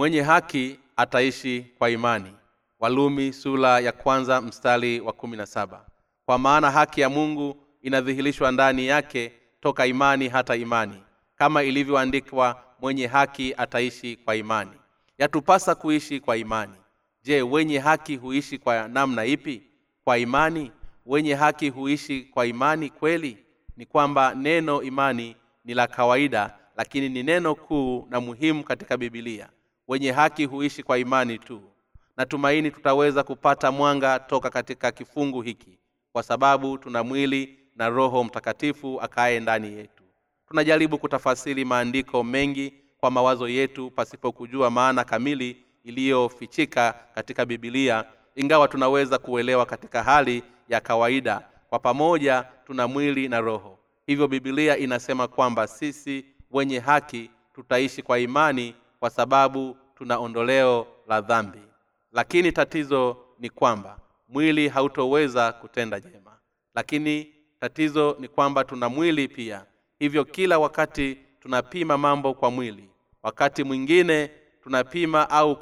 mwenye haki ataishi kwa imani. Walumi sula ya kwanza mstari wa kumi na saba. Kwa maana haki ya mungu inadhihirishwa ndani yake toka imani hata imani. Kama ilivyoandikwa mwenye haki ataishi kwa imani. Yatupasa kuishi kwa imani. Je wenye haki huishi kwa namna ipi? Kwa imani? Wenye haki huishi kwa imani kweli? Ni kwamba neno imani ni la kawaida lakini ni neno kuu na muhimu katika bibilia wenye haki huishi kwa imani tu. Natumaini tutaweza kupata mwanga toka katika kifungu hiki kwa sababu tuna mwili na roho mtakatifu akaye ndani yetu. Tunajaribu kutafasiri maandiko mengi kwa mawazo yetu pasipokujua maana kamili iliyofichika katika bibilia ingawa tunaweza kuelewa katika hali ya kawaida. Kwa pamoja tuna mwili na roho. Hivyo bibilia inasema kwamba sisi wenye haki tutaishi kwa imani kwa sababu tuna ondoleo la dhambi. Lakini tatizo ni kwamba mwili hautoweza kutenda jema. Lakini tatizo ni kwamba tuna mwili pia. Hivyo kila wakati tunapima mambo kwa mwili. Wakati mwingine tunapima au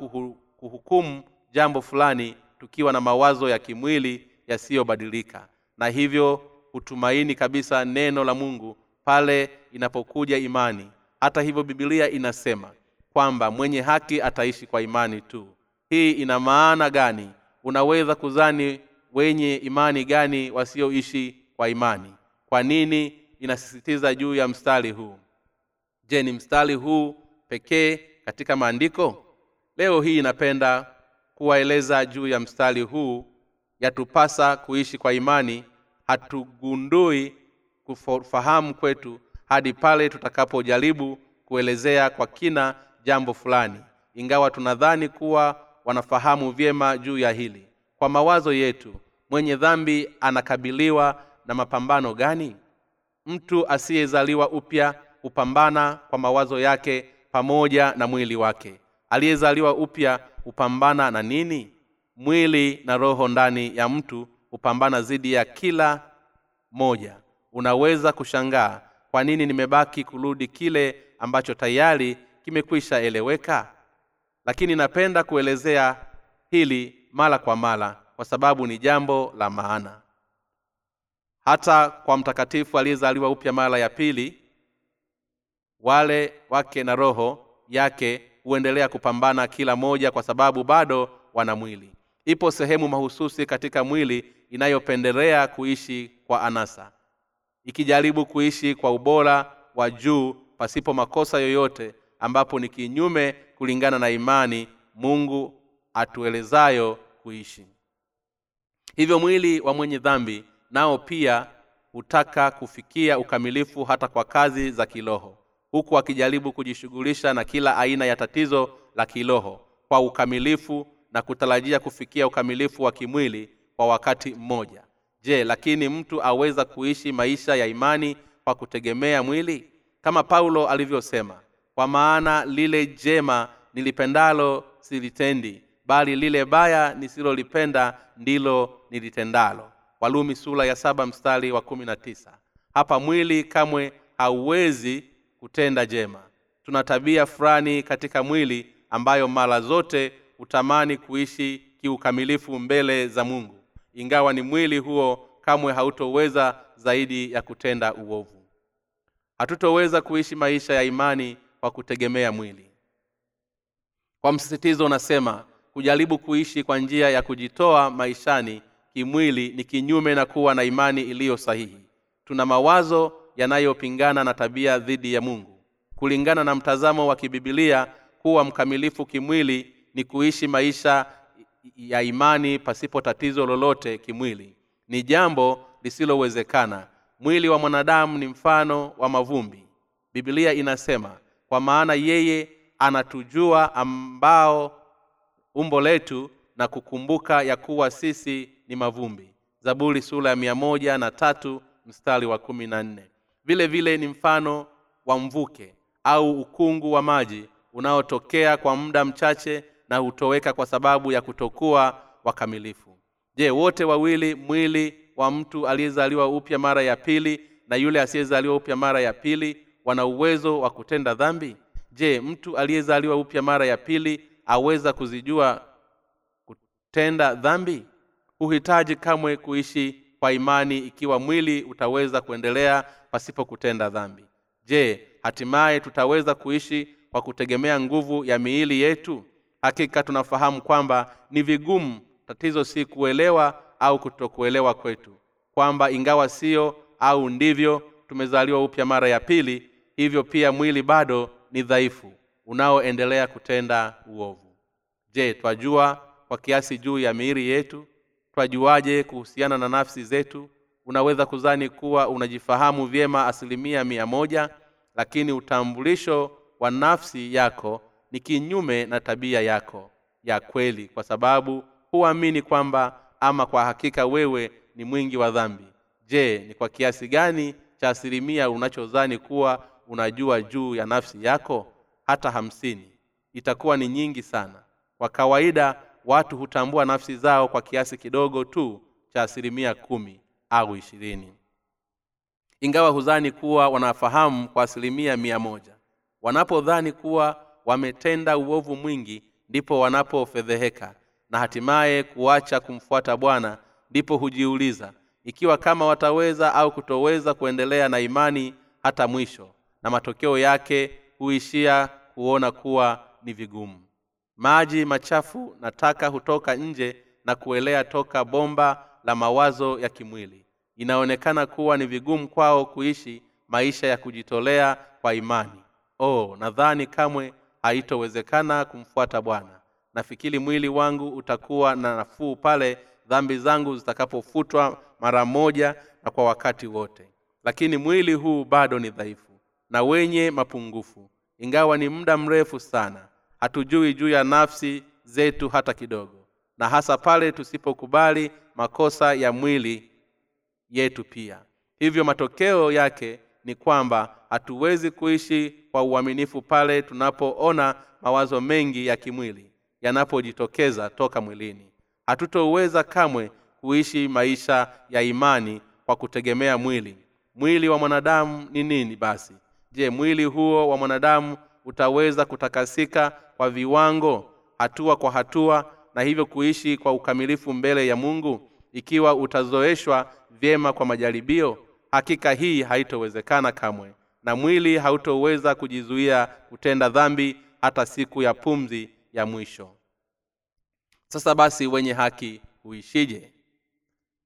kuhukumu jambo fulani tukiwa na mawazo ya kimwili yasiyobadilika. Na hivyo hutumaini kabisa neno la mungu pale inapokuja imani. Hata hivyo bibilia inasema kwamba mwenye haki ataishi kwa imani tu. Hii ina maana gani? Unaweza kuzani wenye imani gani wasioishi kwa imani? Kwa nini? Inasisitiza juu ya mstari huu. Je ni mstari huu pekee katika maandiko? Leo hii inapenda kuwaeleza juu ya mstari huu. Yatupasa kuishi kwa imani. Hatugundui kufahamu kwetu hadi pale tutakapojaribu kuelezea kwa kina jambo fulani. Ingawa tunadhani kuwa wanafahamu vyema juu ya hili. Kwa mawazo yetu mwenye dhambi anakabiliwa na mapambano gani? Mtu asiyezaliwa upya hupambana kwa mawazo yake pamoja na mwili wake. Aliyezaliwa upya hupambana na nini? Mwili na roho ndani ya mtu hupambana dhidi ya kila moja. Unaweza kushangaa kwa nini nimebaki kurudi kile ambacho tayari kimekwisha eleweka? Lakini napenda kuelezea hili mara kwa mara kwa sababu ni jambo la maana. Hata kwa mtakatifu aliyezaliwa upya mara ya pili wale wake na roho yake huendelea kupambana kila moja kwa sababu bado wana mwili. Ipo sehemu mahususi katika mwili inayopendelea kuishi kwa anasa. Ikijaribu kuishi kwa ubora wa juu pasipo makosa yoyote ambapo ni kinyume kulingana na imani mungu atuelezayo kuishi. Hivyo mwili wa mwenye dhambi nao pia hutaka kufikia ukamilifu hata kwa kazi za kiroho huku akijaribu kujishughulisha na kila aina ya tatizo la kiroho kwa ukamilifu na kutarajia kufikia ukamilifu wa kimwili kwa wakati mmoja. Je lakini mtu aweza kuishi maisha ya imani kwa kutegemea mwili? Kama paulo alivyosema kwa maana lile jema nilipendalo silitendi bali lile baya nisilolipenda ndilo nilitendalo. Walumi sura ya saba mstari wa kumi na tisa. Hapa mwili kamwe hauwezi kutenda jema. Tuna tabia fulani katika mwili ambayo mara zote hutamani kuishi kiukamilifu mbele za mungu. Ingawa ni mwili huo kamwe hautoweza zaidi ya kutenda uovu. Hatutoweza kuishi maisha ya imani kwa kutegemea mwili. Kwa msisitizo unasema kujaribu kuishi kwa njia ya kujitoa maishani kimwili ni kinyume na kuwa na imani iliyo sahihi. Tuna mawazo yanayopingana na tabia dhidi ya mungu. Kulingana na mtazamo wa kibibilia kuwa mkamilifu kimwili ni kuishi maisha ya imani pasipo tatizo lolote kimwili. Ni jambo lisilowezekana. Mwili wa mwanadamu ni mfano wa mavumbi. Bibilia inasema kwa maana yeye anatujua ambao umbo letu na kukumbuka ya kuwa sisi ni mavumbi. Zaburi sura ya mia na tatu mstari wa kumi na nne. Vile vile ni mfano wa mvuke au ukungu wa maji unaotokea kwa muda mchache na hutoweka kwa sababu ya kutokuwa wakamilifu. Je wote wawili mwili wa mtu aliyezaliwa upya mara ya pili na yule asiyezaliwa upya mara ya pili wana uwezo wa kutenda dhambi? Je mtu aliyezaliwa upya mara ya pili aweza kuzijua kutenda dhambi? Huhitaji kamwe kuishi kwa imani ikiwa mwili utaweza kuendelea pasipo kutenda dhambi. Je hatimaye tutaweza kuishi kwa kutegemea nguvu ya miili yetu? Hakika tunafahamu kwamba ni vigumu tatizo si kuelewa au kutokuelewa kwetu. Kwamba ingawa sio au ndivyo tumezaliwa upya mara ya pili hivyo pia mwili bado ni dhaifu unaoendelea kutenda uovu. Je twajua kwa kiasi juu ya miili yetu? Twajuaje kuhusiana na nafsi zetu? Unaweza kuzani kuwa unajifahamu vyema asilimia mia moja lakini utambulisho wa nafsi yako ni kinyume na tabia yako ya kweli kwa sababu huamini kwamba ama kwa hakika wewe ni mwingi wa dhambi. Je ni kwa kiasi gani cha asilimia unachozani kuwa unajua juu ya nafsi yako hata hamsini. Itakuwa ni nyingi sana. Kwa kawaida watu hutambua nafsi zao kwa kiasi kidogo tu cha asilimia kumi au ishirini. Ingawa hudhani kuwa wanafahamu kwa asilimia mia moja. Wanapodhani kuwa wametenda uovu mwingi ndipo wanapofedheheka na hatimaye kuacha kumfuata bwana ndipo hujiuliza ikiwa kama wataweza au kutoweza kuendelea na imani hata mwisho na matokeo yake huishia kuona kuwa ni vigumu. Maji machafu na taka hutoka nje na kuelea toka bomba la mawazo ya kimwili. Inaonekana kuwa ni vigumu kwao kuishi maisha ya kujitolea kwa imani. Oh nadhani kamwe haitowezekana kumfuata bwana. Nafikiri mwili wangu utakuwa na nafuu pale dhambi zangu zitakapofutwa mara moja na kwa wakati wote. Lakini mwili huu bado ni dhaifu na wenye mapungufu. Ingawa ni muda mrefu sana hatujui juu ya nafsi zetu hata kidogo na hasa pale tusipokubali makosa ya mwili yetu pia. Hivyo matokeo yake ni kwamba hatuwezi kuishi kwa uaminifu pale tunapoona mawazo mengi ya kimwili yanapojitokeza toka mwilini. Hatutoweza kamwe kuishi maisha ya imani kwa kutegemea mwili. Mwili wa mwanadamu ni nini basi je mwili huo wa mwanadamu utaweza kutakasika kwa viwango hatua kwa hatua na hivyo kuishi kwa ukamilifu mbele ya mungu ikiwa utazoeshwa vyema kwa majaribio? Hakika hii haitowezekana kamwe na mwili hautoweza kujizuia kutenda dhambi hata siku ya pumzi ya mwisho. Sasa basi wenye haki huishije?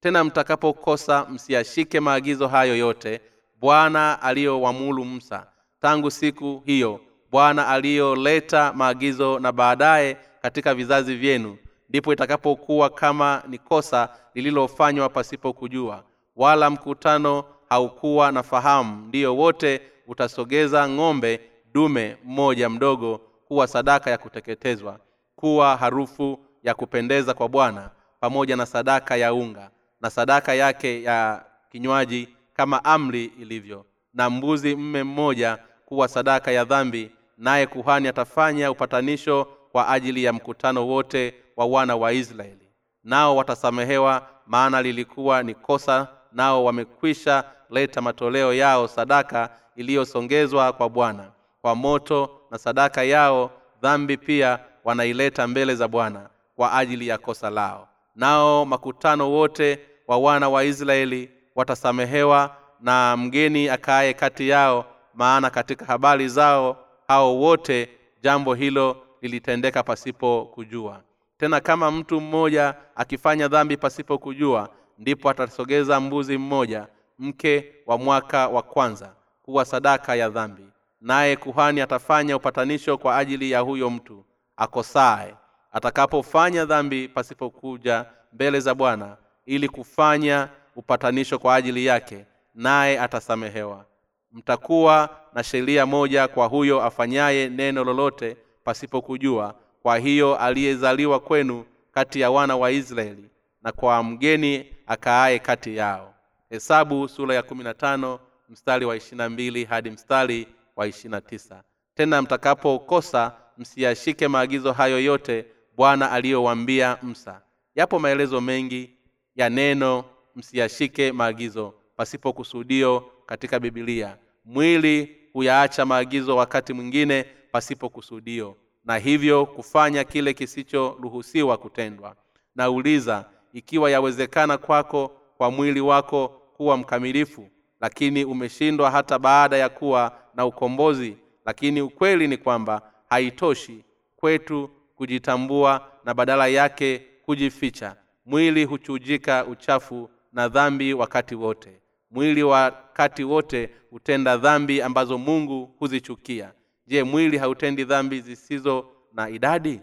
Tena mtakapokosa msiyashike maagizo hayo yote bwana aliyowamulu musa. Tangu siku hiyo bwana aliyoleta maagizo na baadaye katika vizazi vyenu ndipo itakapokuwa kama ni kosa lililofanywa pasipo kujua wala mkutano haukuwa na fahamu ndiyo wote utasogeza ng'ombe dume mmoja mdogo kuwa sadaka ya kuteketezwa kuwa harufu ya kupendeza kwa bwana pamoja na sadaka ya unga na sadaka yake ya kinywaji kama amri ilivyo. Na mbuzi mme mmoja kuwa sadaka ya dhambi naye kuhani atafanya upatanisho kwa ajili ya mkutano wote wa wana wa israeli. Nao watasamehewa maana lilikuwa ni kosa nao wamekwisha leta matoleo yao sadaka iliyosongezwa kwa bwana. Kwa moto na sadaka yao dhambi pia wanaileta mbele za bwana kwa ajili ya kosa lao. Nao makutano wote wa wana wa israeli watasamehewa na mgeni akaye kati yao maana katika habari zao hao wote jambo hilo lilitendeka pasipo kujua. Tena kama mtu mmoja akifanya dhambi pasipo kujua ndipo atasogeza mbuzi mmoja mke wa mwaka wa kwanza kuwa sadaka ya dhambi. Naye kuhani atafanya upatanisho kwa ajili ya huyo mtu akosaye. Atakapofanya dhambi pasipokuja mbele za bwana ili kufanya upatanisho kwa ajili yake naye atasamehewa. Mtakuwa na sheria moja kwa huyo afanyaye neno lolote pasipokujua kwa hiyo aliyezaliwa kwenu kati ya wana wa israeli na kwa mgeni akaaye kati yao. Hesabu sura ya kumi na tano mstari wa ishirina mbili hadi mstari wa ishirina tisa. Tena mtakapokosa msiyashike maagizo hayo yote bwana aliyowambia msa yapo maelezo mengi ya neno msiyashike maagizo pasipo kusudio katika bibilia mwili huyaacha maagizo wakati mwingine pasipo kusudio na hivyo kufanya kile kisichoruhusiwa kutendwa. Nauliza ikiwa yawezekana kwako kwa mwili wako kuwa mkamilifu lakini umeshindwa hata baada ya kuwa na ukombozi lakini ukweli ni kwamba haitoshi kwetu kujitambua na badala yake kujificha. Mwili huchujika uchafu na dhambi wakati wote. Mwili wakati wote hutenda dhambi ambazo mungu huzichukia. Je mwili hautendi dhambi zisizo na idadi?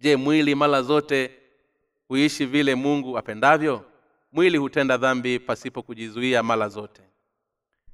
Je mwili mara zote huishi vile mungu apendavyo? Mwili hutenda dhambi pasipo kujizuia mara zote.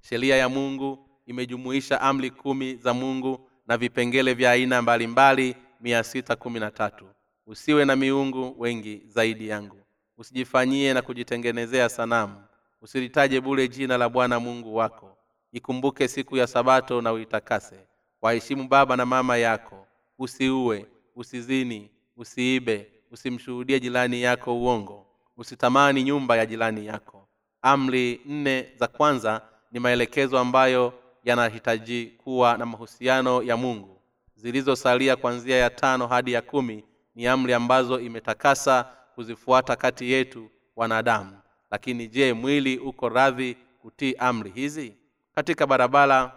Sheria ya mungu imejumuisha amri kumi za mungu na vipengele vya aina mbalimbali mia sita kumi na tatu. Usiwe na miungu wengi zaidi yangu usijifanyie na kujitengenezea sanamu. Usilitaje bule jina la bwana mungu wako. Ikumbuke siku ya sabato na uitakase. Waheshimu baba na mama yako. Usiue usizini usiibe usimshuhudie jirani yako uongo. Usitamani nyumba ya jirani yako. Amri nne za kwanza ni maelekezo ambayo yanahitaji kuwa na mahusiano ya mungu. Zilizosalia kwanzia ya tano hadi ya kumi ni amri ambazo imetakasa kuzifuata kati yetu wanadamu. Lakini je mwili uko radhi kutii amri hizi? Katika barabara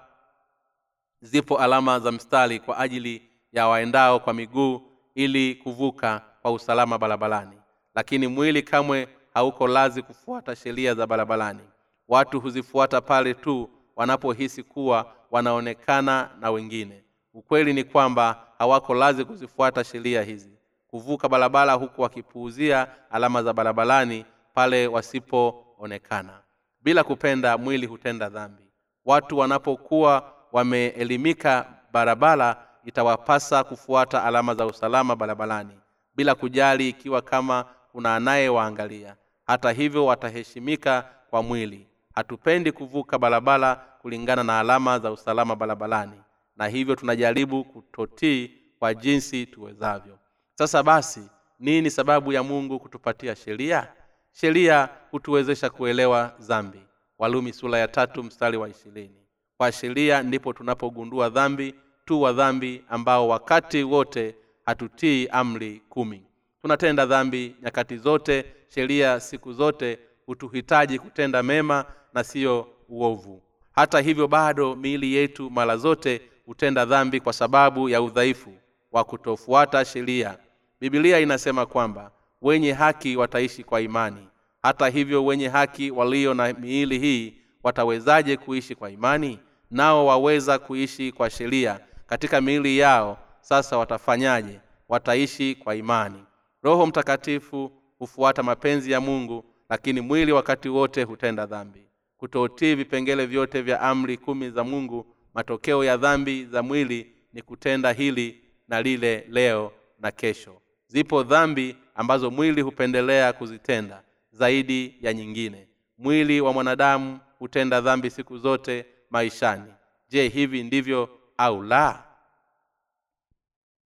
zipo alama za mstari kwa ajili ya waendao kwa miguu ili kuvuka kwa usalama barabarani. Lakini mwili kamwe hauko lazi kufuata sheria za barabarani. Watu huzifuata pale tu wanapohisi kuwa wanaonekana na wengine. Ukweli ni kwamba hawako lazi kuzifuata sheria hizi kuvuka barabara huku wakipuuzia alama za barabarani pale wasipoonekana. Bila kupenda mwili hutenda dhambi. Watu wanapokuwa wameelimika barabara itawapasa kufuata alama za usalama barabarani bila kujali ikiwa kama kuna anayewaangalia. Hata hivyo wataheshimika kwa mwili. Hatupendi kuvuka barabara kulingana na alama za usalama barabarani na hivyo tunajaribu kutotii kwa jinsi tuwezavyo sasa basi nini sababu ya mungu kutupatia sheria? Sheria hutuwezesha kuelewa dhambi. Walumi sura ya tatu mstari wa ishirini. Kwa sheria ndipo tunapogundua dhambi tu wa dhambi ambao wakati wote hatutii amri kumi. Tunatenda dhambi nyakati zote sheria siku zote hutuhitaji kutenda mema na siyo uovu. Hata hivyo bado miili yetu mara zote hutenda dhambi kwa sababu ya udhaifu wa kutofuata sheria bibilia inasema kwamba wenye haki wataishi kwa imani. Hata hivyo wenye haki walio na miili hii watawezaje kuishi kwa imani? Nao waweza kuishi kwa sheria. Katika miili yao sasa watafanyaje? Wataishi kwa imani. Roho mtakatifu hufuata mapenzi ya mungu lakini mwili wakati wote hutenda dhambi. Kutotii vipengele vyote vya amri kumi za mungu matokeo ya dhambi za mwili ni kutenda hili na lile leo na kesho zipo dhambi ambazo mwili hupendelea kuzitenda zaidi ya nyingine. Mwili wa mwanadamu hutenda dhambi siku zote maishani. Je hivi ndivyo au la?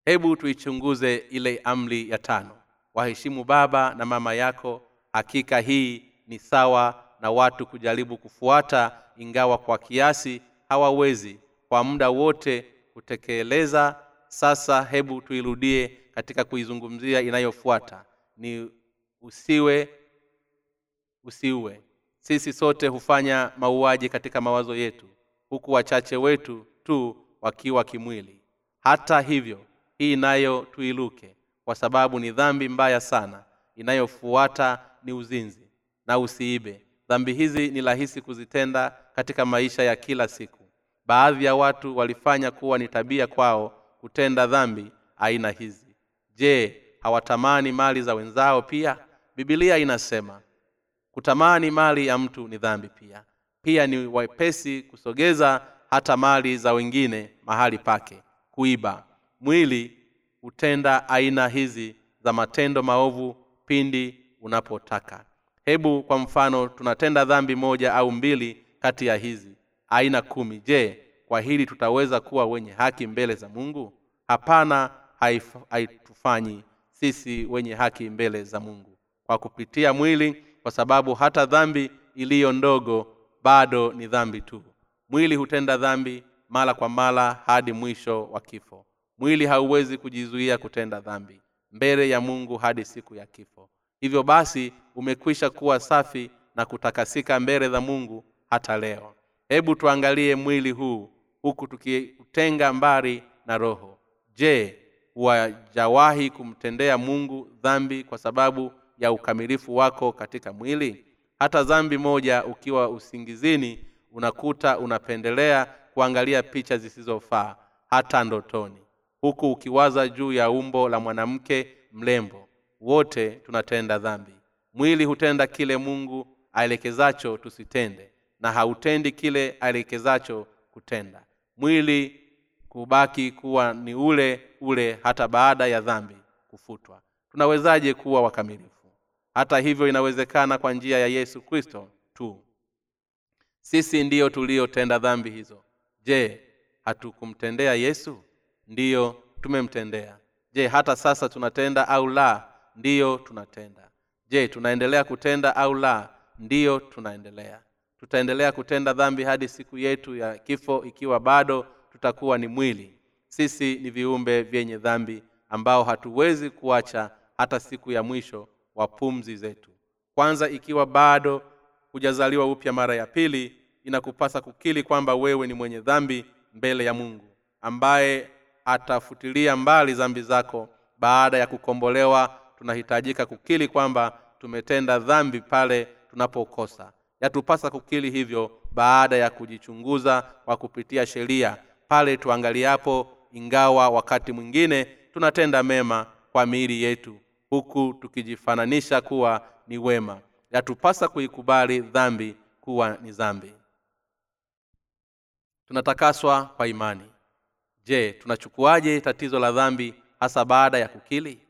Hebu tuichunguze ile amri ya tano. Waheshimu baba na mama yako hakika hii ni sawa na watu kujaribu kufuata ingawa kwa kiasi hawawezi. Kwa muda wote kutekeleza sasa hebu tuirudie katika kuizungumzia inayofuata ni usiwe usiue. Sisi sote hufanya mauaji katika mawazo yetu huku wachache wetu tu wakiwa kimwili. Hata hivyo hii nayo tuiluke kwa sababu ni dhambi mbaya sana. Inayofuata ni uzinzi na usiibe. Dhambi hizi ni rahisi kuzitenda katika maisha ya kila siku. Baadhi ya watu walifanya kuwa ni tabia kwao kutenda dhambi aina hizi je hawatamani mali za wenzao pia? Bibilia inasema kutamani mali ya mtu ni dhambi pia. Pia ni wepesi kusogeza hata mali za wengine mahali pake. Kuiba. Mwili hutenda aina hizi za matendo maovu pindi unapotaka. Hebu kwa mfano tunatenda dhambi moja au mbili kati ya hizi. Aina kumi. Je kwa hili tutaweza kuwa wenye haki mbele za mungu? Hapana haitufanyi sisi wenye haki mbele za mungu. Kwa kupitia mwili kwa sababu hata dhambi iliyo ndogo bado ni dhambi tu. Mwili hutenda dhambi mara kwa mara hadi mwisho wa kifo. Mwili hauwezi kujizuia kutenda dhambi mbele ya mungu hadi siku ya kifo. Hivyo basi umekwisha kuwa safi na kutakasika mbele za mungu hata leo. Hebu tuangalie mwili huu huku tukiutenga mbali na roho. Je wajawahi kumtendea mungu dhambi kwa sababu ya ukamilifu wako katika mwili? Hata dhambi moja ukiwa usingizini unakuta unapendelea kuangalia picha zisizofaa hata ndotoni. Huku ukiwaza juu ya umbo la mwanamke mlembo wote tunatenda dhambi. Mwili hutenda kile mungu aelekezacho tusitende na hautendi kile aelekezacho kutenda. Mwili kubaki kuwa ni ule ule hata baada ya dhambi kufutwa. Tunawezaje kuwa wakamilifu? Hata hivyo inawezekana kwa njia ya yesu kristo tu. Sisi ndiyo tuliotenda dhambi hizo. Je hatukumtendea yesu? Ndiyo tumemtendea. Je hata sasa tunatenda au la? Ndiyo tunatenda. Je tunaendelea kutenda au la? Ndiyo tunaendelea. Tutaendelea kutenda dhambi hadi siku yetu ya kifo ikiwa bado tutakuwa ni mwili. Sisi ni viumbe vyenye dhambi ambao hatuwezi kuacha hata siku ya mwisho wa pumzi zetu. Kwanza ikiwa bado hujazaliwa upya mara ya pili inakupasa kukili kwamba wewe ni mwenye dhambi mbele ya mungu ambaye atafutilia mbali dhambi zako. Baada ya kukombolewa tunahitajika kukili kwamba tumetenda dhambi pale tunapokosa. Yatupasa kukili hivyo baada ya kujichunguza kwa kupitia sheria pale tuangaliapo ingawa wakati mwingine tunatenda mema kwa miili yetu huku tukijifananisha kuwa ni wema. Yatupasa kuikubali dhambi kuwa ni dhambi. Tunatakaswa kwa imani. Je tunachukuaje tatizo la dhambi hasa baada ya kukili?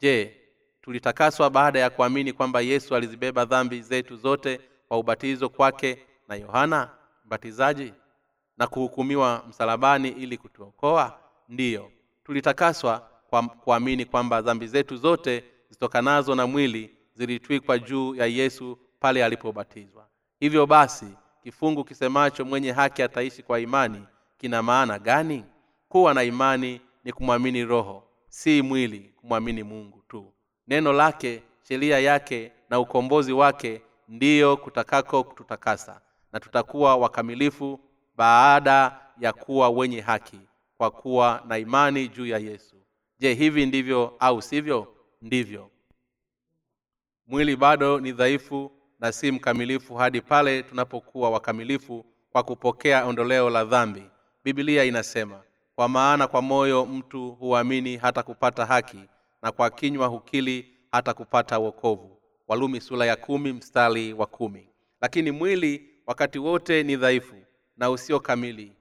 Je tulitakaswa baada ya kuamini kwamba yesu alizibeba dhambi zetu zote kwa ubatizo kwake na yohana mbatizaji na kuhukumiwa msalabani ili kutuokoa? Ndiyo. Tulitakaswa kwa kuamini kwamba dhambi zetu zote zitokanazo na mwili zilitwikwa juu ya yesu pale alipobatizwa. Hivyo basi kifungu kisemacho mwenye haki ataishi kwa imani kina maana gani? Kuwa na imani ni kumwamini roho si mwili kumwamini mungu tu. Neno lake sheria yake na ukombozi wake ndiyo kutakako kututakasa na tutakuwa wakamilifu baada ya kuwa wenye haki kwa kuwa na imani juu ya yesu. Je hivi ndivyo au sivyo? Ndivyo. Mwili bado ni dhaifu na si mkamilifu hadi pale tunapokuwa wakamilifu kwa kupokea ondoleo la dhambi. Bibilia inasema kwa maana kwa moyo mtu huamini hata kupata haki na kwa kinywa hukili hata kupata wokovu. Walumi sula ya kumi mstari wa kumi. Lakini mwili wakati wote ni dhaifu na usio kamili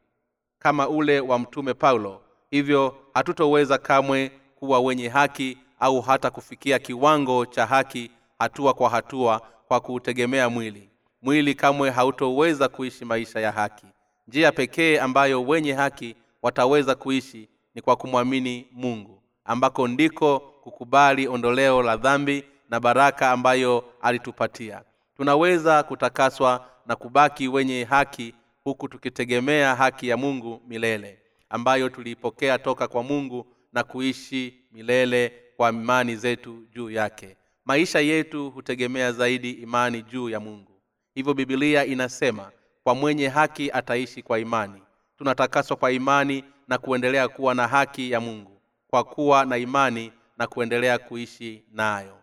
kama ule wa mtume paulo. Hivyo hatutoweza kamwe kuwa wenye haki au hata kufikia kiwango cha haki hatua kwa hatua kwa kuutegemea mwili. Mwili kamwe hautoweza kuishi maisha ya haki. Njia pekee ambayo wenye haki wataweza kuishi ni kwa kumwamini mungu ambako ndiko kukubali ondoleo la dhambi na baraka ambayo alitupatia. Tunaweza kutakaswa na kubaki wenye haki huku tukitegemea haki ya mungu milele ambayo tuliipokea toka kwa mungu na kuishi milele kwa imani zetu juu yake. Maisha yetu hutegemea zaidi imani juu ya mungu. Hivyo bibilia inasema kwa mwenye haki ataishi kwa imani. Tunatakaswa kwa imani na kuendelea kuwa na haki ya mungu kwa kuwa na imani na kuendelea kuishi nayo.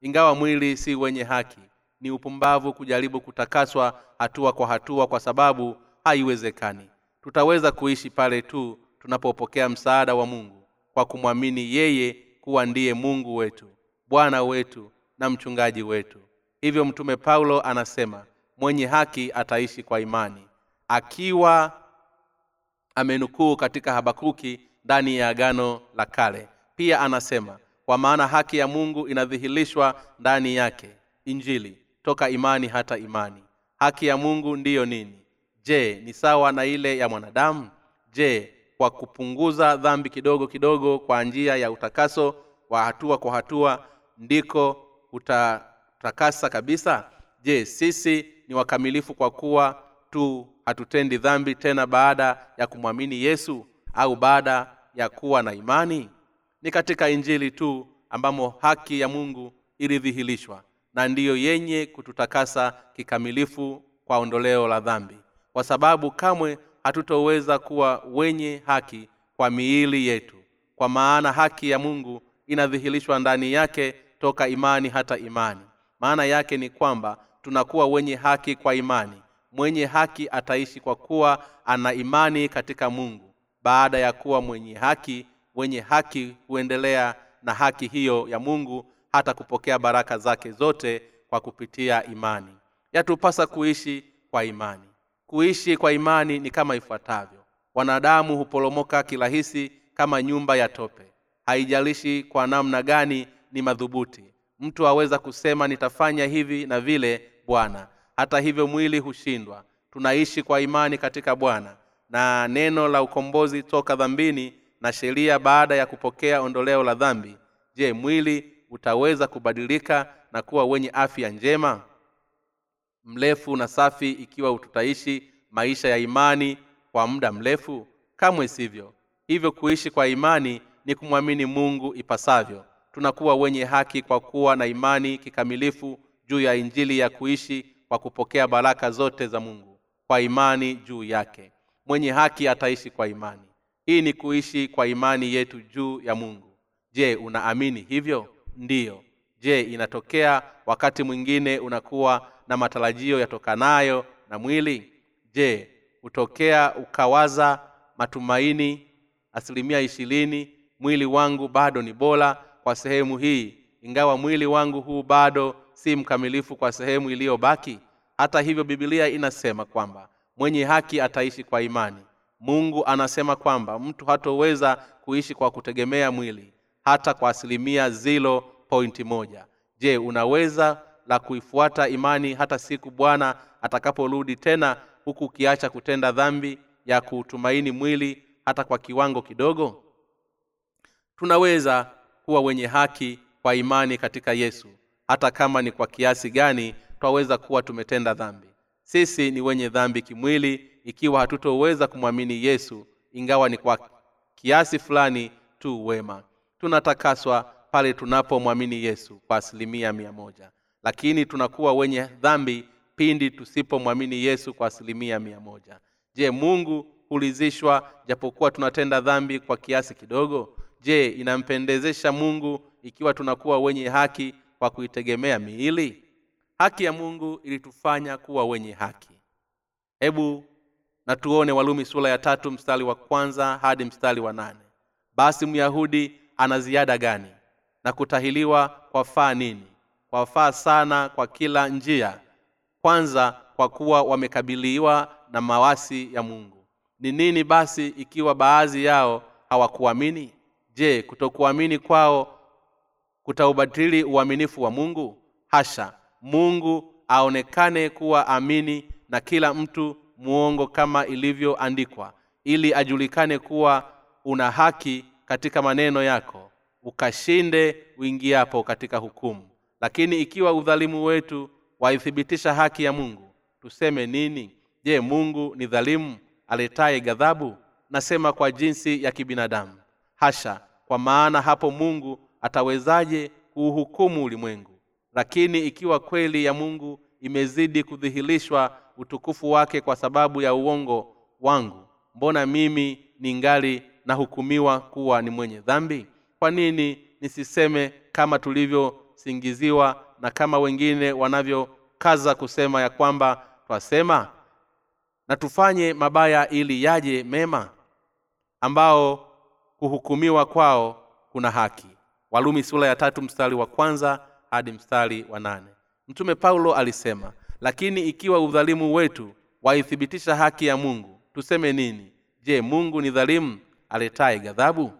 Ingawa mwili si wenye haki ni upumbavu kujaribu kutakaswa hatua kwa hatua kwa sababu haiwezekani. Tutaweza kuishi pale tu tunapopokea msaada wa mungu kwa kumwamini yeye kuwa ndiye mungu wetu bwana wetu na mchungaji wetu. Hivyo mtume paulo anasema mwenye haki ataishi kwa imani akiwa amenukuu katika habakuki ndani ya agano la kale. Pia anasema kwa maana haki ya mungu inadhihirishwa ndani yake injili toka imani hata imani. Haki ya mungu ndiyo nini? Je ni sawa na ile ya mwanadamu? Je kwa kupunguza dhambi kidogo kidogo kwa njia ya utakaso wa hatua kwa hatua ndiko utatakasa kabisa? Je sisi ni wakamilifu kwa kuwa tu hatutendi dhambi tena baada ya kumwamini yesu au baada ya kuwa na imani? Ni katika injili tu ambamo haki ya mungu ilidhihirishwa na ndiyo yenye kututakasa kikamilifu kwa ondoleo la dhambi. Kwa sababu kamwe hatutoweza kuwa wenye haki kwa miili yetu. Kwa maana haki ya mungu inadhihirishwa ndani yake toka imani hata imani. Maana yake ni kwamba tunakuwa wenye haki kwa imani. Mwenye haki ataishi kwa kuwa ana imani katika mungu. Baada ya kuwa mwenye haki mwenye haki huendelea na haki hiyo ya mungu hata kupokea baraka zake zote kwa kupitia imani. Yatupasa kuishi kwa imani. Kuishi kwa imani ni kama ifuatavyo. Wanadamu huporomoka kirahisi kama nyumba ya tope. Haijalishi kwa namna gani ni madhubuti. Mtu aweza kusema nitafanya hivi na vile bwana. Hata hivyo mwili hushindwa. Tunaishi kwa imani katika bwana. Na neno la ukombozi toka dhambini na sheria baada ya kupokea ondoleo la dhambi. Je mwili utaweza kubadilika na kuwa wenye afya njema? Mrefu na safi ikiwa tutaishi maisha ya imani kwa muda mrefu? Kamwe sivyo. Hivyo kuishi kwa imani ni kumwamini mungu ipasavyo. Tunakuwa wenye haki kwa kuwa na imani kikamilifu juu ya injili ya kuishi kwa kupokea baraka zote za mungu kwa imani juu yake. Mwenye haki ataishi kwa imani. Hii ni kuishi kwa imani yetu juu ya mungu. Je unaamini hivyo ndiyo. Je inatokea wakati mwingine unakuwa na matarajio yatokanayo na mwili? Je hutokea ukawaza matumaini asilimia ishirini mwili wangu bado ni bora kwa sehemu hii ingawa mwili wangu huu bado si mkamilifu kwa sehemu iliyobaki? Hata hivyo bibilia inasema kwamba mwenye haki ataishi kwa imani. Mungu anasema kwamba mtu hatoweza kuishi kwa kutegemea mwili hata kwa asilimia zilo pointi moja. Je unaweza la kuifuata imani hata siku bwana atakaporudi tena huku ukiacha kutenda dhambi ya kuutumaini mwili hata kwa kiwango kidogo? Tunaweza kuwa wenye haki kwa imani katika yesu. Hata kama ni kwa kiasi gani twaweza kuwa tumetenda dhambi. Sisi ni wenye dhambi kimwili ikiwa hatutoweza kumwamini yesu ingawa ni kwa kiasi fulani tu wema tunatakaswa pale tunapomwamini yesu kwa asilimia mia moja. Lakini tunakuwa wenye dhambi pindi tusipomwamini yesu kwa asilimia mia moja. Je mungu hulizishwa japokuwa tunatenda dhambi kwa kiasi kidogo? Je inampendezesha mungu ikiwa tunakuwa wenye haki kwa kuitegemea miili? Haki ya mungu ilitufanya kuwa wenye haki. Hebu na tuone walumi sura ya tatu mstari wa kwanza hadi mstari wa nane. Basi myahudi ana ziada gani? Na kutahiliwa kwa faa nini? Kwa faa sana kwa kila njia. Kwanza kwa kuwa wamekabiliwa na mawasi ya mungu. Ni nini basi ikiwa baadhi yao hawakuamini? Je kutokuamini kwao kutaubatili uaminifu wa mungu? Hasha! Mungu aonekane kuwa amini na kila mtu muongo kama ilivyoandikwa ili ajulikane kuwa una haki katika maneno yako ukashinde uingiapo katika hukumu. Lakini ikiwa udhalimu wetu waithibitisha haki ya mungu tuseme nini? Je mungu ni dhalimu aletaye ghadhabu? Nasema kwa jinsi ya kibinadamu. Hasha kwa maana hapo mungu atawezaje kuuhukumu ulimwengu? Lakini ikiwa kweli ya mungu imezidi kudhihirishwa utukufu wake kwa sababu ya uongo wangu mbona mimi ningali nahukumiwa kuwa ni mwenye dhambi? Kwa nini nisiseme kama tulivyosingiziwa na kama wengine wanavyokaza kusema ya kwamba twasema? Na tufanye mabaya ili yaje mema ambao kuhukumiwa kwao kuna haki. Walumi sura ya tatu mstari wa kwanza hadi mstari wa nane. Mtume paulo alisema lakini ikiwa udhalimu wetu waithibitisha haki ya mungu tuseme nini? Je mungu ni dhalimu aletaye ghadhabu?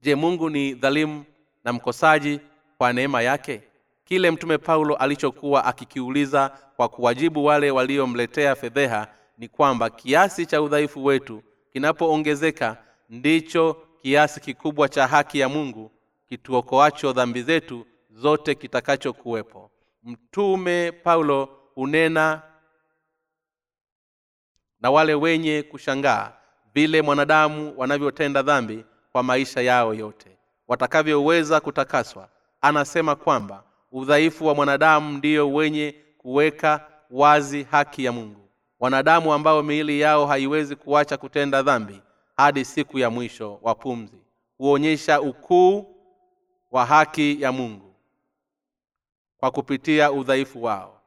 Je mungu ni dhalimu na mkosaji kwa neema yake? Kile mtume paulo alichokuwa akikiuliza kwa kuwajibu wale waliomletea fedheha ni kwamba kiasi cha udhaifu wetu kinapoongezeka ndicho kiasi kikubwa cha haki ya mungu kituokoacho dhambi zetu zote kitakachokuwepo. Mtume paulo hunena na wale wenye kushangaa vile mwanadamu wanavyotenda dhambi kwa maisha yao yote. Watakavyoweza kutakaswa anasema kwamba udhaifu wa mwanadamu ndiyo wenye kuweka wazi haki ya mungu. Wanadamu ambao miili yao haiwezi kuacha kutenda dhambi hadi siku ya mwisho wa pumzi huonyesha ukuu wa haki ya mungu kwa kupitia udhaifu wao.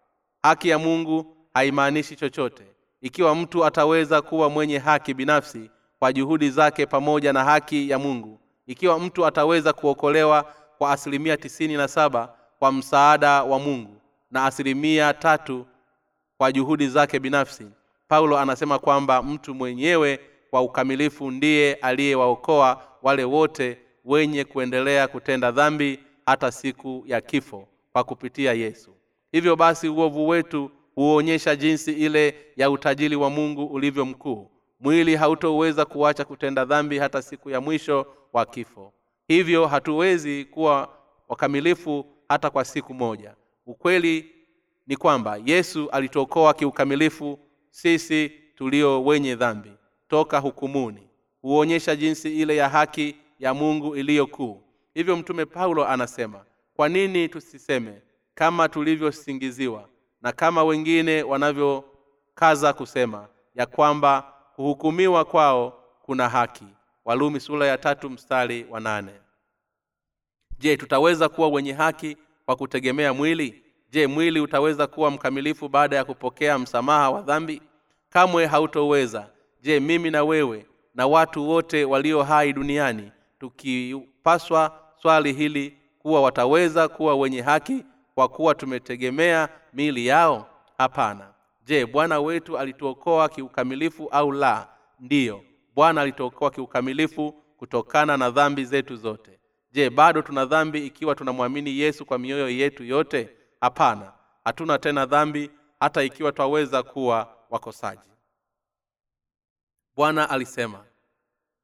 Haki ya mungu haimaanishi chochote ikiwa mtu ataweza kuwa mwenye haki binafsi kwa juhudi zake pamoja na haki ya mungu. Ikiwa mtu ataweza kuokolewa kwa asilimia tisini na saba kwa msaada wa mungu na asilimia tatu kwa juhudi zake binafsi paulo anasema kwamba mtu mwenyewe kwa ukamilifu ndiye aliyewaokoa wale wote wenye kuendelea kutenda dhambi hata siku ya kifo kwa kupitia yesu. Hivyo basi uovu wetu huonyesha jinsi ile ya utajiri wa mungu ulivyo mkuu. Mwili hautoweza kuacha kutenda dhambi hata siku ya mwisho wa kifo. Hivyo hatuwezi kuwa wakamilifu hata kwa siku moja. Ukweli ni kwamba yesu alituokoa kiukamilifu sisi tulio wenye dhambi toka hukumuni. Huonyesha jinsi ile ya haki ya mungu iliyo kuu. Hivyo mtume paulo anasema kwa nini tusiseme kama tulivyosingiziwa na kama wengine wanavyokaza kusema ya kwamba kuhukumiwa kwao kuna haki. Walumi sura ya tatu mstari wa nane. Je tutaweza kuwa wenye haki kwa kutegemea mwili? Je mwili utaweza kuwa mkamilifu baada ya kupokea msamaha wa dhambi? Kamwe hautoweza. Je mimi na wewe na watu wote walio hai duniani tukipaswa swali hili kuwa wataweza kuwa wenye haki kwa kuwa tumetegemea miili yao? Hapana. Je bwana wetu alituokoa kiukamilifu au la? Ndiyo bwana alituokoa kiukamilifu kutokana na dhambi zetu zote. Je bado tuna dhambi ikiwa tunamwamini yesu kwa mioyo yetu yote? Hapana hatuna tena dhambi hata ikiwa twaweza kuwa wakosaji. Bwana alisema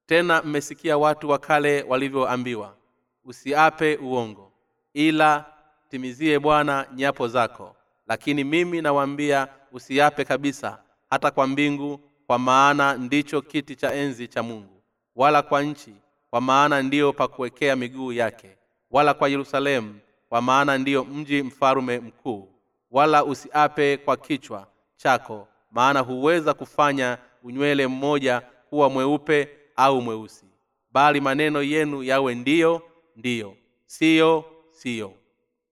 tena mmesikia watu wa kale walivyoambiwa usiape uongo ila timizie bwana nyapo zako. Lakini mimi nawaambia usiape kabisa hata kwa mbingu kwa maana ndicho kiti cha enzi cha mungu. Wala kwa nchi kwa maana ndiyo pa kuwekea miguu yake. Wala kwa yerusalemu kwa maana ndiyo mji mfalume mkuu. Wala usiape kwa kichwa chako maana huweza kufanya unywele mmoja kuwa mweupe au mweusi. Bali maneno yenu yawe ndiyo ndiyo. Siyo siyo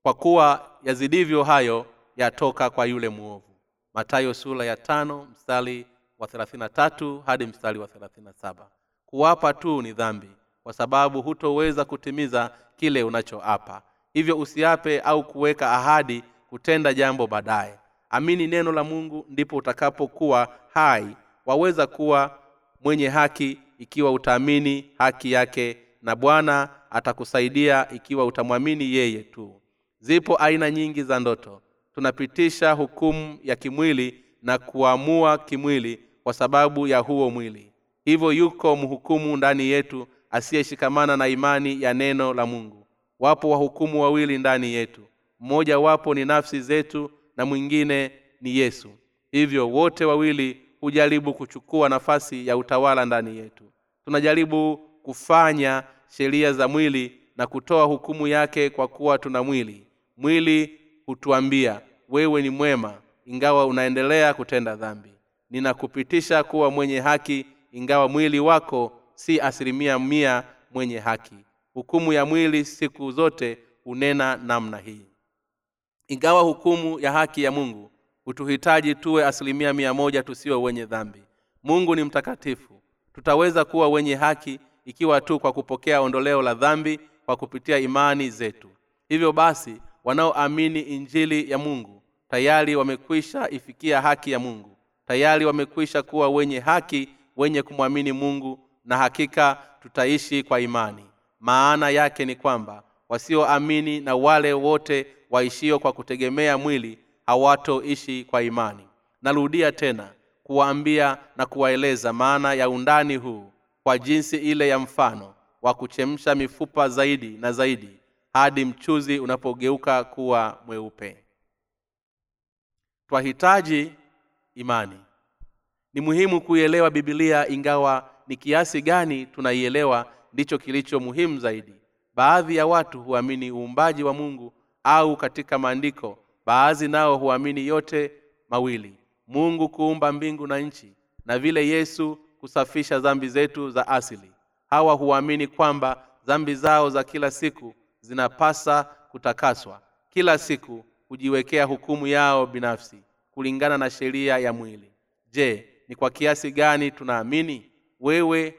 kwa kuwa yazidivyo hayo yatoka kwa yule mwovu. Matayo sura ya tano mstari wa 33 hadi mstari wa 37 kuwapa tu ni dhambi kwa sababu hutoweza kutimiza kile unachoapa. Hivyo usiape au kuweka ahadi kutenda jambo baadaye. Amini neno la mungu ndipo utakapokuwa hai. Waweza kuwa mwenye haki ikiwa utaamini haki yake na bwana atakusaidia ikiwa utamwamini yeye tu zipo aina nyingi za ndoto. Tunapitisha hukumu ya kimwili na kuamua kimwili kwa sababu ya huo mwili. Hivyo yuko mhukumu ndani yetu asiyeshikamana na imani ya neno la mungu. Wapo wahukumu wawili ndani yetu. Mmoja wapo ni nafsi zetu na mwingine ni yesu. Hivyo wote wawili hujaribu kuchukua nafasi ya utawala ndani yetu. Tunajaribu kufanya sheria za mwili na kutoa hukumu yake kwa kuwa tuna mwili mwili hutuambia wewe ni mwema ingawa unaendelea kutenda dhambi. Ninakupitisha kuwa mwenye haki ingawa mwili wako si asilimia mia mwenye haki. Hukumu ya mwili siku zote hunena namna hii. Ingawa hukumu ya haki ya mungu hutuhitaji tuwe asilimia mia moja tusiwe wenye dhambi. Mungu ni mtakatifu. Tutaweza kuwa wenye haki ikiwa tu kwa kupokea ondoleo la dhambi kwa kupitia imani zetu. Hivyo basi wanaoamini injili ya mungu tayari wamekwisha ifikia haki ya mungu. Tayari wamekwisha kuwa wenye haki wenye kumwamini mungu na hakika tutaishi kwa imani. Maana yake ni kwamba wasioamini na wale wote waishio kwa kutegemea mwili hawatoishi kwa imani. Narudia tena kuwaambia na kuwaeleza maana ya undani huu kwa jinsi ile ya mfano wa kuchemsha mifupa zaidi na zaidi hadi mchuzi unapogeuka kuwa mweupe. Twahitaji imani. Ni muhimu kuielewa bibilia ingawa ni kiasi gani tunaielewa ndicho kilicho muhimu zaidi. Baadhi ya watu huamini uumbaji wa mungu au katika maandiko baadhi nao huamini yote mawili. Mungu kuumba mbingu na nchi na vile yesu kusafisha dhambi zetu za asili. Hawa huamini kwamba dhambi zao za kila siku zinapasa kutakaswa. Kila siku hujiwekea hukumu yao binafsi kulingana na sheria ya mwili. Je ni kwa kiasi gani tunaamini? Wewe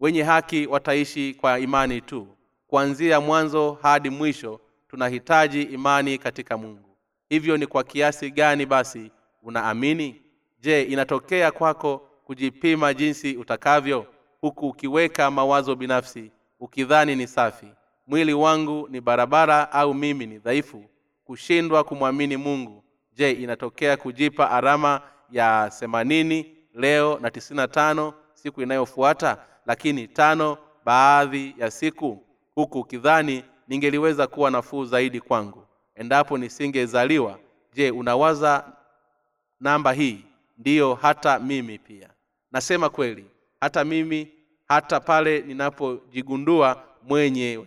wenye haki wataishi kwa imani tu. Kuanzia mwanzo hadi mwisho tunahitaji imani katika mungu. Hivyo ni kwa kiasi gani basi unaamini? Je inatokea kwako kujipima jinsi utakavyo? Huku ukiweka mawazo binafsi ukidhani ni safi mwili wangu ni barabara au mimi ni dhaifu kushindwa kumwamini mungu. Je inatokea kujipa arama ya themanini leo na tisini na tano siku inayofuata? Lakini tano baadhi ya siku huku kidhani ningeliweza kuwa nafuu zaidi kwangu. Endapo nisingezaliwa je unawaza namba hii? Ndiyo hata mimi pia. Nasema kweli hata mimi hata pale ninapojigundua mwenyewe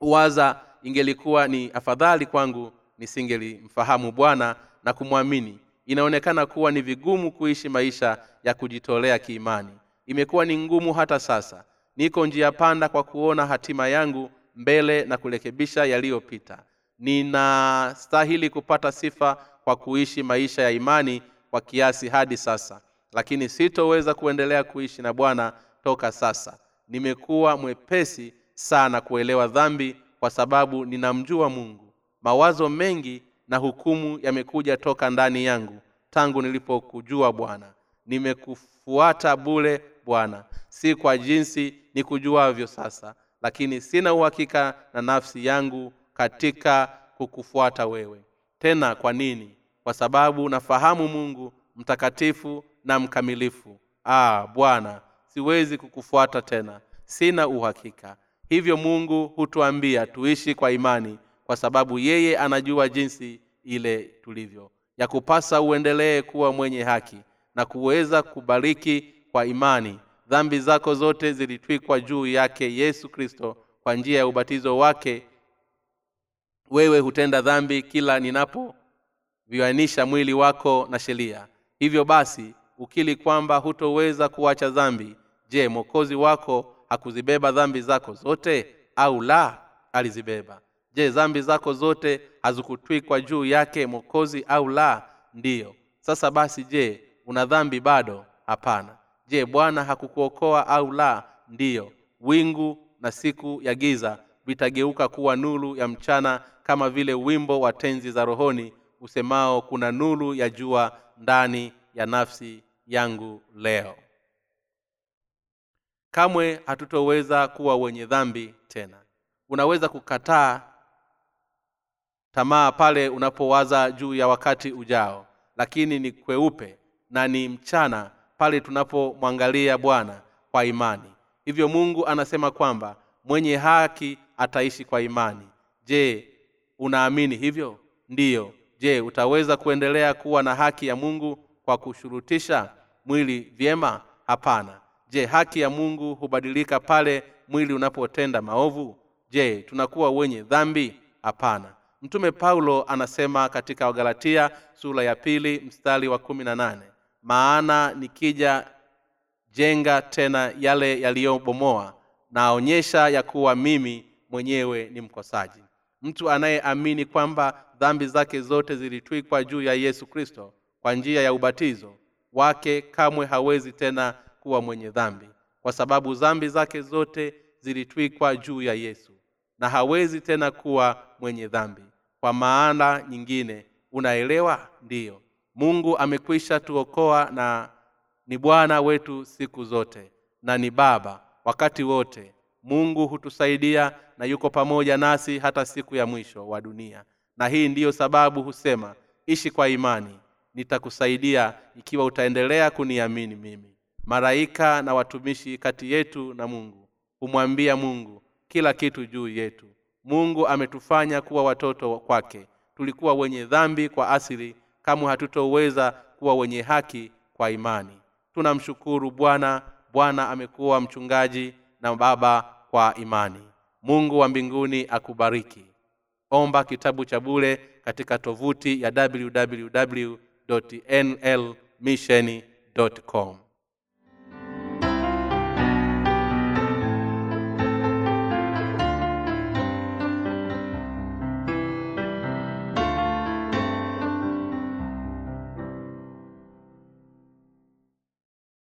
waza ingelikuwa ni afadhali kwangu nisingelimfahamu bwana na kumwamini. Inaonekana kuwa ni vigumu kuishi maisha ya kujitolea kiimani. Imekuwa ni ngumu hata sasa. Niko njia panda kwa kuona hatima yangu mbele na kurekebisha yaliyopita. Ninastahili kupata sifa kwa kuishi maisha ya imani kwa kiasi hadi sasa. Lakini sitoweza kuendelea kuishi na bwana toka sasa. Nimekuwa mwepesi sana kuelewa dhambi kwa sababu ninamjua mungu. Mawazo mengi na hukumu yamekuja toka ndani yangu tangu nilipokujua bwana. Nimekufuata bule bwana. Si kwa jinsi nikujuavyo sasa lakini sina uhakika na nafsi yangu katika kukufuata wewe. Tena kwa nini? Kwa sababu nafahamu mungu mtakatifu na mkamilifu. Ah bwana siwezi kukufuata tena. Sina uhakika hivyo mungu hutuambia tuishi kwa imani kwa sababu yeye anajua jinsi ile tulivyo. Ya kupasa uendelee kuwa mwenye haki na kuweza kubariki kwa imani. Dhambi zako zote zilitwikwa juu yake yesu kristo kwa njia ya ubatizo wake. Wewe hutenda dhambi kila ninapovianisha mwili wako na sheria. Hivyo basi ukili kwamba hutoweza kuacha dhambi je mwokozi wako hakuzibeba dhambi zako zote au la alizibeba? Je dhambi zako zote hazikutwikwa juu yake mwokozi au la? Ndiyo. Sasa basi je una dhambi bado? Hapana. Je bwana hakukuokoa au la? Ndiyo. Wingu na siku ya giza vitageuka kuwa nulu ya mchana kama vile wimbo wa tenzi za rohoni usemao kuna nuru ya jua ndani ya nafsi yangu leo kamwe hatutoweza kuwa wenye dhambi tena. Unaweza kukataa tamaa pale unapowaza juu ya wakati ujao lakini ni kweupe na ni mchana pale tunapomwangalia bwana kwa imani. Hivyo mungu anasema kwamba mwenye haki ataishi kwa imani. Je unaamini hivyo? Ndiyo. Je utaweza kuendelea kuwa na haki ya mungu kwa kushurutisha mwili vyema? Hapana je haki ya mungu hubadilika pale mwili unapotenda maovu? Je tunakuwa wenye dhambi? Hapana. Mtume paulo anasema katika wagalatia sura ya pili mstari wa kumi na nane maana nikija jenga tena yale yaliyobomoa naonyesha ya kuwa mimi mwenyewe ni mkosaji. Mtu anayeamini kwamba dhambi zake zote zilitwikwa juu ya yesu kristo kwa njia ya ubatizo wake kamwe hawezi tena kuwa mwenye dhambi kwa sababu dhambi zake zote zilitwikwa juu ya yesu na hawezi tena kuwa mwenye dhambi. Kwa maana nyingine unaelewa? Ndiyo. Mungu amekwisha tuokoa na ni bwana wetu siku zote na ni baba wakati wote. Mungu hutusaidia na yuko pamoja nasi hata siku ya mwisho wa dunia. Na hii ndiyo sababu husema ishi kwa imani nitakusaidia ikiwa utaendelea kuniamini mimi malaika na watumishi kati yetu na mungu humwambia mungu kila kitu juu yetu. Mungu ametufanya kuwa watoto kwake. Tulikuwa wenye dhambi kwa asili kama hatutoweza kuwa wenye haki kwa imani. Tunamshukuru bwana. Bwana amekuwa mchungaji na baba kwa imani. Mungu wa mbinguni akubariki. Omba kitabu cha bule katika tovuti ya www nlmission com.